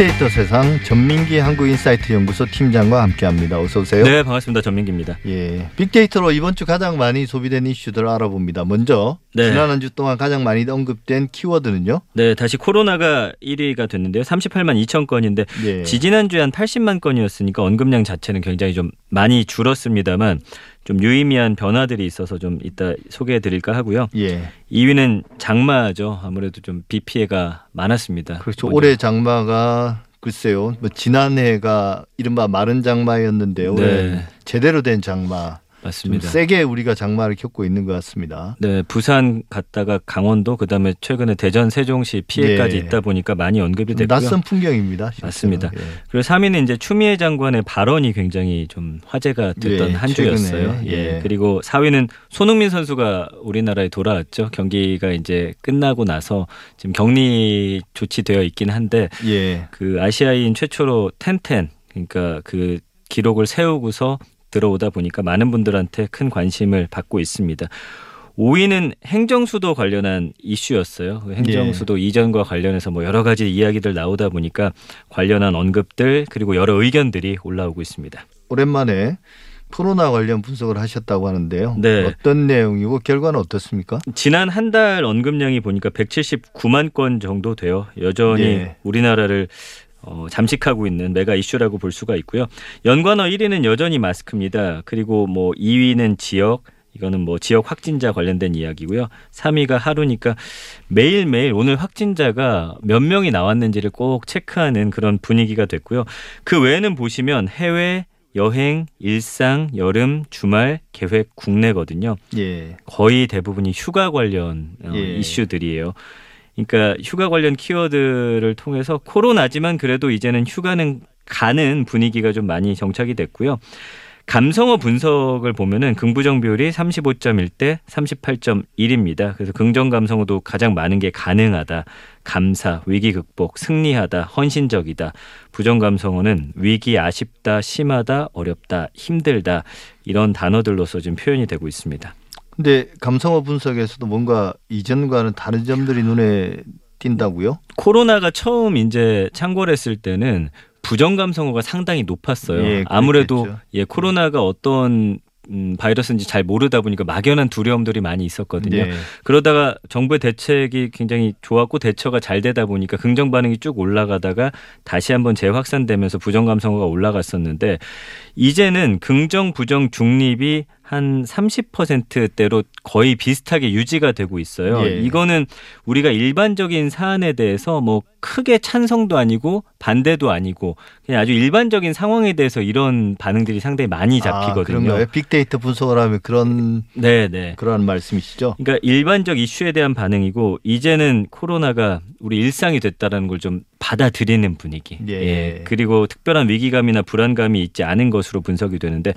빅데이터 세상 전민기 한국인사이트 연구소 팀장과 함께합니다. 어서 오세요. 네, 반갑습니다. 전민기입니다. 예, 빅데이터로 이번 주 가장 많이 소비된 이슈들을 알아봅니다. 먼저 네. 지난 한 주 동안 가장 많이 언급된 키워드는요? 네, 다시 코로나가 1위가 됐는데요. 38만 2천 건인데 예. 지지난 주에 한 80만 건이었으니까 언급량 자체는 굉장히 좀 많이 줄었습니다만 좀 유의미한 변화들이 있어서 좀 이따 소개해 드릴까 하고요. 예. 2위는 장마죠. 아무래도 좀 비 피해가 많았습니다. 그렇죠. 먼저. 올해 장마가 글쎄요. 뭐 지난해가 이른바 마른 장마였는데요. 올해 네. 제대로 된 장마. 좀 맞습니다. 세게 우리가 장마를 겪고 있는 것 같습니다. 네, 부산 갔다가 강원도 그다음에 최근에 대전 세종시 피해까지 예. 있다 보니까 많이 언급이 좀 됐고요. 낯선 풍경입니다. 실제로. 맞습니다. 예. 그리고 3위는 이제 추미애 장관의 발언이 굉장히 좀 화제가 됐던 예, 한 주였어요. 예. 예. 그리고 4위는 손흥민 선수가 우리나라에 돌아왔죠. 경기가 이제 끝나고 나서 지금 격리 조치되어 있긴 한데 예. 그 아시아인 최초로 텐텐 그러니까 그 기록을 세우고서 들어오다 보니까 많은 분들한테 큰 관심을 받고 있습니다. 5위는 행정수도 관련한 이슈였어요. 그 행정수도 이전과 관련해서 뭐 여러 가지 이야기들 나오다 보니까 관련한 언급들 그리고 여러 의견들이 올라오고 있습니다. 오랜만에 코로나 관련 분석을 하셨다고 하는데요. 네. 어떤 내용이고 결과는 어떻습니까? 지난 한 달 언급량이 보니까 179만 건 정도 돼요. 여전히 예. 우리나라를 어, 잠식하고 있는 메가 이슈라고 볼 수가 있고요. 연관어 1위는 여전히 마스크입니다. 그리고 뭐 2위는 지역, 이거는 뭐 지역 확진자 관련된 이야기고요. 3위가 하루니까 매일매일 오늘 확진자가 몇 명이 나왔는지를 꼭 체크하는 그런 분위기가 됐고요. 그 외에는 보시면 해외, 여행, 일상, 여름, 주말, 계획, 국내거든요. 예. 거의 대부분이 휴가 관련 어, 예. 이슈들이에요. 그러니까 휴가 관련 키워드를 통해서 코로나지만 그래도 이제는 휴가는 가는 분위기가 좀 많이 정착이 됐고요. 감성어 분석을 보면은 긍부정 비율이 35.1대 38.1입니다. 그래서 긍정 감성어도 가장 많은 게 가능하다, 감사, 위기 극복, 승리하다, 헌신적이다. 부정 감성어는 위기, 아쉽다, 심하다, 어렵다, 힘들다 이런 단어들로서 지금 표현이 되고 있습니다. 근데 감성어 분석에서도 뭔가 이전과는 다른 점들이 눈에 띈다고요? 코로나가 처음 이제 창궐했을 때는 부정 감성어가 상당히 높았어요. 예, 아무래도. 예 코로나가 어떤 음, 바이러스인지 잘 모르다 보니까 막연한 두려움들이 많이 있었거든요. 예. 그러다가 정부의 대책이 굉장히 좋았고 대처가 잘 되다 보니까 긍정 반응이 쭉 올라가다가 다시 한번 재확산되면서 부정 감성어가 올라갔었는데 이제는 긍정 부정 중립이 한 30%대로 거의 비슷하게 유지가 되고 있어요. 예. 이거는 우리가 일반적인 사안에 대해서 뭐 크게 찬성도 아니고 반대도 아니고 그냥 아주 일반적인 상황에 대해서 이런 반응들이 상당히 많이 아, 잡히거든요. 그런가요? 빅데이터 분석을 하면 그런 네, 네. 그러한 말씀이시죠? 그러니까 일반적 이슈에 대한 반응이고 이제는 코로나가 우리 일상이 됐다라는 걸 좀 받아들이는 분위기. 예. 그리고 특별한 위기감이나 불안감이 있지 않은 것으로 분석이 되는데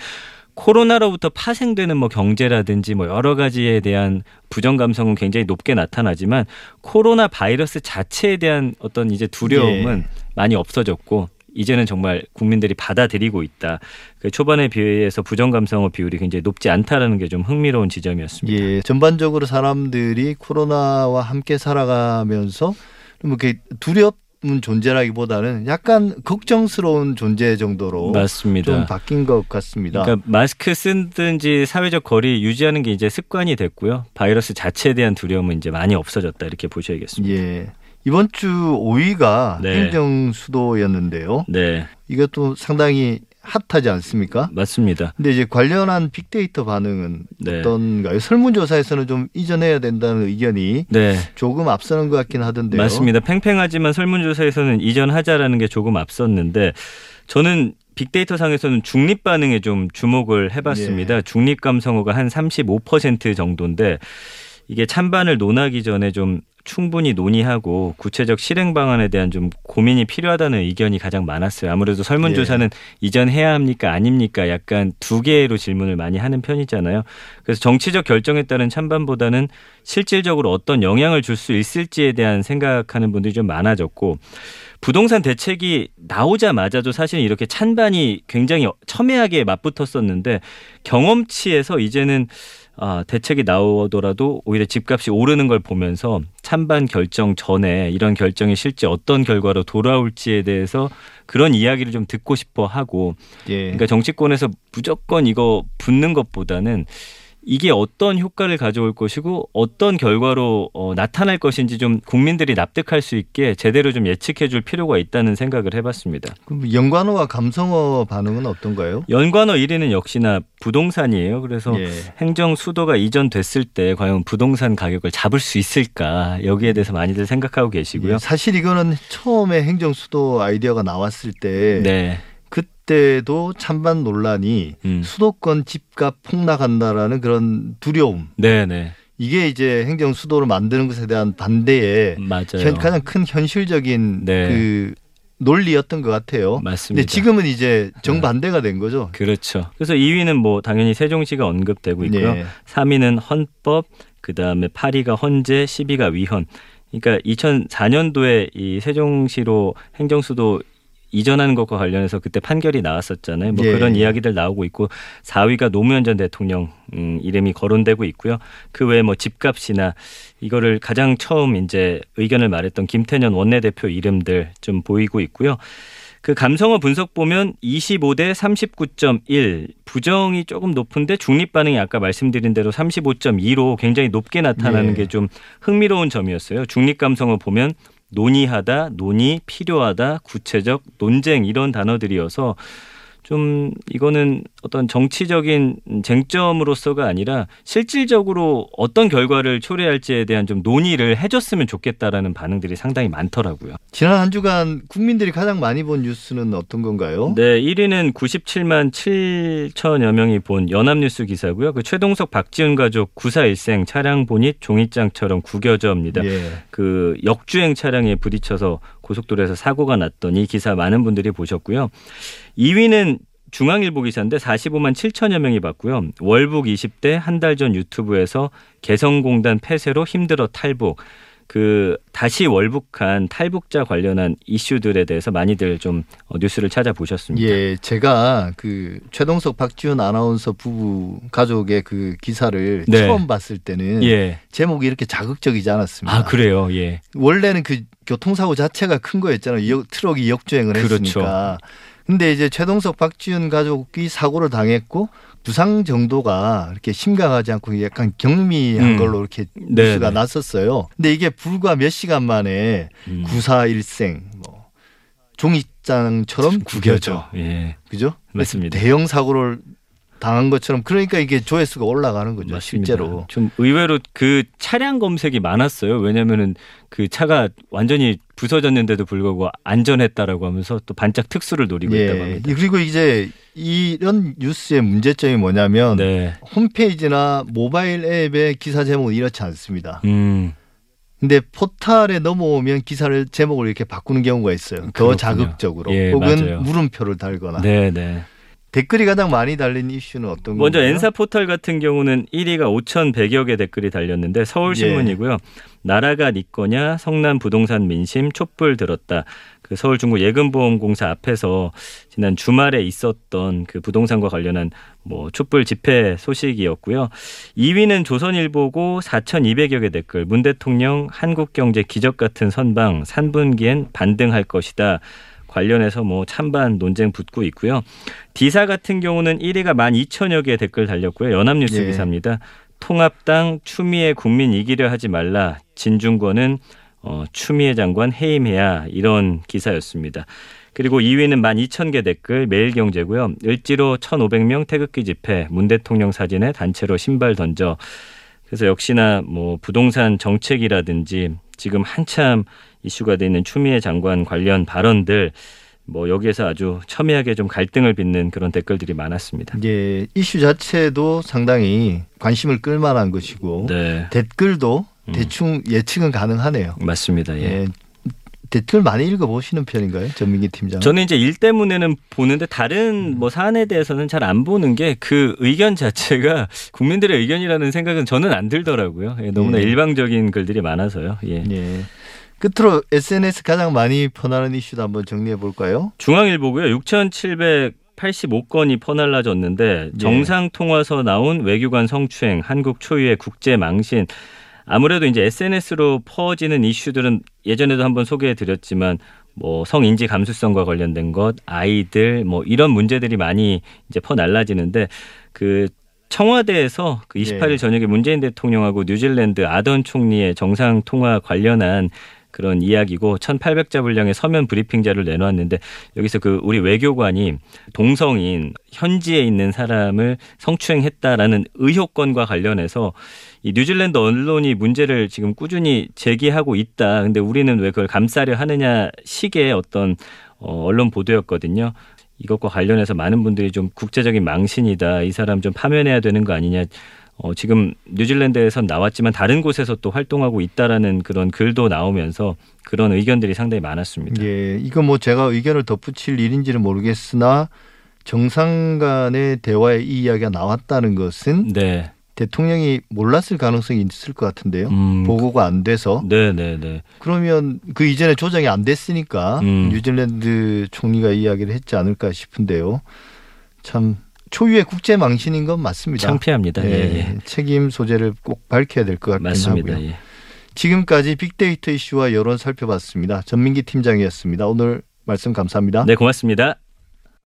코로나로부터 파생되는 뭐 경제라든지 뭐 여러 가지에 대한 부정 감성은 굉장히 높게 나타나지만 코로나 바이러스 자체에 대한 어떤 이제 두려움은 예. 많이 없어졌고 이제는 정말 국민들이 받아들이고 있다. 그 초반에 비해서 부정 감성어 비율이 굉장히 높지 않다라는 게 좀 흥미로운 지점이었습니다. 예. 전반적으로 사람들이 코로나와 함께 살아가면서 뭐 이렇게 두렵은 존재라기보다는 약간 걱정스러운 존재 정도로 맞습니다. 좀 바뀐 것 같습니다. 그러니까 마스크 쓰든지 사회적 거리 유지하는 게 이제 습관이 됐고요. 바이러스 자체에 대한 두려움은 이제 많이 없어졌다 이렇게 보셔야겠습니다. 예. 이번 주 5위가 네. 행정 수도였는데요. 네, 이것도 상당히 핫하지 않습니까? 맞습니다. 근데 이제 관련한 빅데이터 반응은 네. 어떤가요? 설문조사에서는 좀 이전해야 된다는 의견이 네, 조금 앞서는 것 같긴 하던데요. 맞습니다. 팽팽하지만 설문조사에서는 이전하자라는 게 조금 앞섰는데 저는 빅데이터 상에서는 중립 반응에 좀 주목을 해봤습니다. 예. 중립 감성어가 한 35% 정도인데 이게 찬반을 논하기 전에 좀 충분히 논의하고 구체적 실행 방안에 대한 좀 고민이 필요하다는 의견이 가장 많았어요. 아무래도 설문조사는 이전해야 합니까 아닙니까 약간 두 개로 질문을 많이 하는 편이잖아요. 그래서 정치적 결정에 따른 찬반보다는 실질적으로 어떤 영향을 줄 수 있을지에 대한 생각하는 분들이 좀 많아졌고 부동산 대책이 나오자마자도 사실 이렇게 찬반이 굉장히 첨예하게 맞붙었었는데 경험치에서 이제는 아, 대책이 나오더라도 오히려 집값이 오르는 걸 보면서 찬반 결정 전에 이런 결정이 실제 어떤 결과로 돌아올지에 대해서 그런 이야기를 좀 듣고 싶어 하고 예. 그러니까 정치권에서 무조건 이거 붙는 것보다는 이게 어떤 효과를 가져올 것이고 어떤 결과로 어, 나타날 것인지 좀 국민들이 납득할 수 있게 제대로 좀 예측해 줄 필요가 있다는 생각을 해봤습니다. 그럼 연관어와 감성어 반응은 어떤가요? 연관어 1위는 역시나 부동산이에요. 그래서 예. 행정 수도가 이전됐을 때 과연 부동산 가격을 잡을 수 있을까 여기에 대해서 많이들 생각하고 계시고요. 예, 사실 이거는 처음에 행정 수도 아이디어가 나왔을 때 네. 그때도 찬반 논란이 음. 수도권 집값 폭락한다라는 그런 두려움 네, 네. 이게 이제 행정 수도를 만드는 것에 대한 반대의. 현- 가장 큰 현실적인 네. 그 논리였던 것 같아요. 맞습니다. 근데 지금은 이제 정반대가 된 거죠. 그렇죠. 그래서 2위는 뭐 당연히 세종시가 언급되고 있고요. 예. 3위는 헌법, 그 다음에 8위가 헌재, 10위가 위헌. 그러니까 2004년도에 이 세종시로 행정수도 이전하는 것과 관련해서 그때 판결이 나왔었잖아요. 뭐 예. 그런 이야기들 나오고 있고 4위가 노무현 전 대통령 음, 이름이 거론되고 있고요. 그 외에 뭐 집값이나 이거를 가장 처음 이제 의견을 말했던 김태년 원내대표 이름들 좀 보이고 있고요. 그 감성어 분석 보면 25대 39.1 부정이 조금 높은데 중립 반응이 아까 말씀드린 대로 35.2로 굉장히 높게 나타나는 예. 게좀 흥미로운 점이었어요. 중립 감성어 보면 논의하다, 논의, 필요하다, 구체적, 논쟁 이런 단어들이어서 좀 이거는 어떤 정치적인 쟁점으로서가 아니라 실질적으로 어떤 결과를 초래할지에 대한 좀 논의를 해줬으면 좋겠다라는 반응들이 상당히 많더라고요. 지난 한 주간 국민들이 가장 많이 본 뉴스는 어떤 건가요? 네, 1위는 97만 7천여 명이 본 연합뉴스 기사고요. 그 최동석 박지훈 가족 구사 일생 차량 보닛 종이장처럼 구겨져입니다. 예. 그 역주행 차량에 부딪혀서 고속도로에서 사고가 이 기사 많은 분들이 보셨고요. 2위는 중앙일보 기사인데 45만 7천여 명이 봤고요. 월북 20대 한 달 전 유튜브에서 개성공단 폐쇄로 힘들어 탈북. 그 다시 월북한 탈북자 관련한 이슈들에 대해서 많이들 좀 어, 뉴스를 찾아보셨습니다. 예, 제가 그 최동석 박지훈 아나운서 부부 가족의 그 기사를 네. 처음 봤을 때는 예. 제목이 이렇게 자극적이지 않았습니다. 아 그래요. 예. 원래는 그 교통사고 자체가 큰 거였잖아요. 역- 트럭이 역주행을 그렇죠. 했으니까. 근데 이제 최동석 박지훈 가족이 사고를 당했고 부상 정도가 이렇게 심각하지 않고 약간 경미한 음. 걸로 이렇게 네, 뉴스가 네. 났었어요. 근데 이게 불과 몇 시간 만에 음. 구사일생 뭐 종이장처럼 구겨져. 예. 그죠? 맞습니다. 대형 사고를 당한 것처럼 그러니까 이게 조회수가 올라가는 거죠. 맞습니다. 실제로. 좀 의외로 그 차량 검색이 많았어요. 왜냐면은 그 차가 완전히 부서졌는데도 불구하고 안전했다라고 하면서 또 반짝 특수를 노리고 있다고 예. 합니다. 그리고 이제 이런 뉴스의 문제점이 뭐냐면 네. 홈페이지나 모바일 앱의 기사 제목은 이렇지 않습니다. 음. 근데 포탈에 넘어오면 기사를 제목을 이렇게 바꾸는 경우가 있어요. 더 그렇군요. 자극적으로 예, 혹은 맞아요. 물음표를 달거나 네, 네. 댓글이 가장 많이 달린 이슈는 어떤 먼저 건가요? 엔사 포털 같은 경우는 1위가 5,100여 개 댓글이 달렸는데 서울신문이고요. 나라가 네 거냐 성남 부동산 민심 촛불 들었다. 그 서울중구 예금보험공사 앞에서 지난 주말에 있었던 그 부동산과 관련한 뭐 촛불 집회 소식이었고요. 2위는 조선일보고 4,200여 개 댓글 문 대통령 한국경제 기적 같은 선방 3분기엔 반등할 것이다. 관련해서 뭐 찬반 논쟁 붙고 있고요. 디사 같은 경우는 1위가 12,000여 개 댓글 달렸고요. 연합뉴스 예. 기사입니다. 통합당 추미애 국민 이기려 하지 말라. 진중권은 어, 추미애 장관 해임해야 이런 기사였습니다. 그리고 2위는 12,000개 댓글 매일경제고요. 을지로 1,500명 태극기 집회 문 대통령 사진에 단체로 신발 던져 그래서 역시나 뭐 부동산 정책이라든지 지금 한참 이슈가 돼 있는 추미애 장관 관련 발언들 뭐 여기에서 아주 첨예하게 좀 갈등을 빚는 그런 댓글들이 많았습니다. 예, 이슈 자체도 상당히 관심을 끌만한 것이고 네, 댓글도 음. 대충 예측은 가능하네요. 맞습니다. 예. 예. 댓글 많이 읽어보시는 편인가요? 전민기 팀장. 저는 이제 일 때문에는 보는데 다른 뭐 사안에 대해서는 잘 안 보는 게 그 의견 자체가 국민들의 의견이라는 생각은 저는 안 들더라고요. 예, 너무나 예. 일방적인 글들이 많아서요. 예. 예. 끝으로 SNS 가장 많이 퍼나는 이슈도 한번 정리해 볼까요? 중앙일보고요. 6,785건이 퍼날라졌는데 예. 정상 통화서 나온 외교관 성추행, 한국 초유의 국제 망신. 아무래도 이제 SNS로 퍼지는 이슈들은 예전에도 한번 소개해 드렸지만 뭐 성인지 감수성과 관련된 것, 아이들 뭐 이런 문제들이 많이 이제 퍼날라지는데 그 청와대에서 그 28일 예. 저녁에 문재인 대통령하고 뉴질랜드 아던 총리의 정상 통화 관련한 그런 이야기고 1,800자 분량의 서면 브리핑자를 내놓았는데 여기서 그 우리 외교관이 동성인 현지에 있는 사람을 성추행했다라는 의혹건과 관련해서 이 뉴질랜드 언론이 문제를 지금 꾸준히 제기하고 있다. 근데 우리는 왜 그걸 감싸려 하느냐 식의 어떤 어, 언론 보도였거든요. 이것과 관련해서 많은 분들이 좀 국제적인 망신이다. 이 사람 좀 파면해야 되는 거 아니냐. 어, 지금 뉴질랜드에선 나왔지만 다른 곳에서 또 활동하고 있다라는 그런 글도 나오면서 그런 의견들이 상당히 많았습니다. 예, 이거 뭐 제가 의견을 덧붙일 일인지는 모르겠으나 정상 간의 대화에 이 이야기가 나왔다는 것은 네. 대통령이 몰랐을 가능성이 있을 것 같은데요. 음, 보고가 안 돼서 네, 네, 네. 그러면 그 이전에 조정이 안 됐으니까 음. 뉴질랜드 총리가 이야기를 했지 않을까 싶은데요. 참 초유의 국제 망신인 건 맞습니다. 창피합니다. 예, 예, 예. 책임 소재를 꼭 밝혀야 될 것 같긴 맞습니다. 하고요. 예. 지금까지 빅데이터 이슈와 여론 살펴봤습니다. 전민기 팀장이었습니다. 오늘 말씀 감사합니다. 네, 고맙습니다.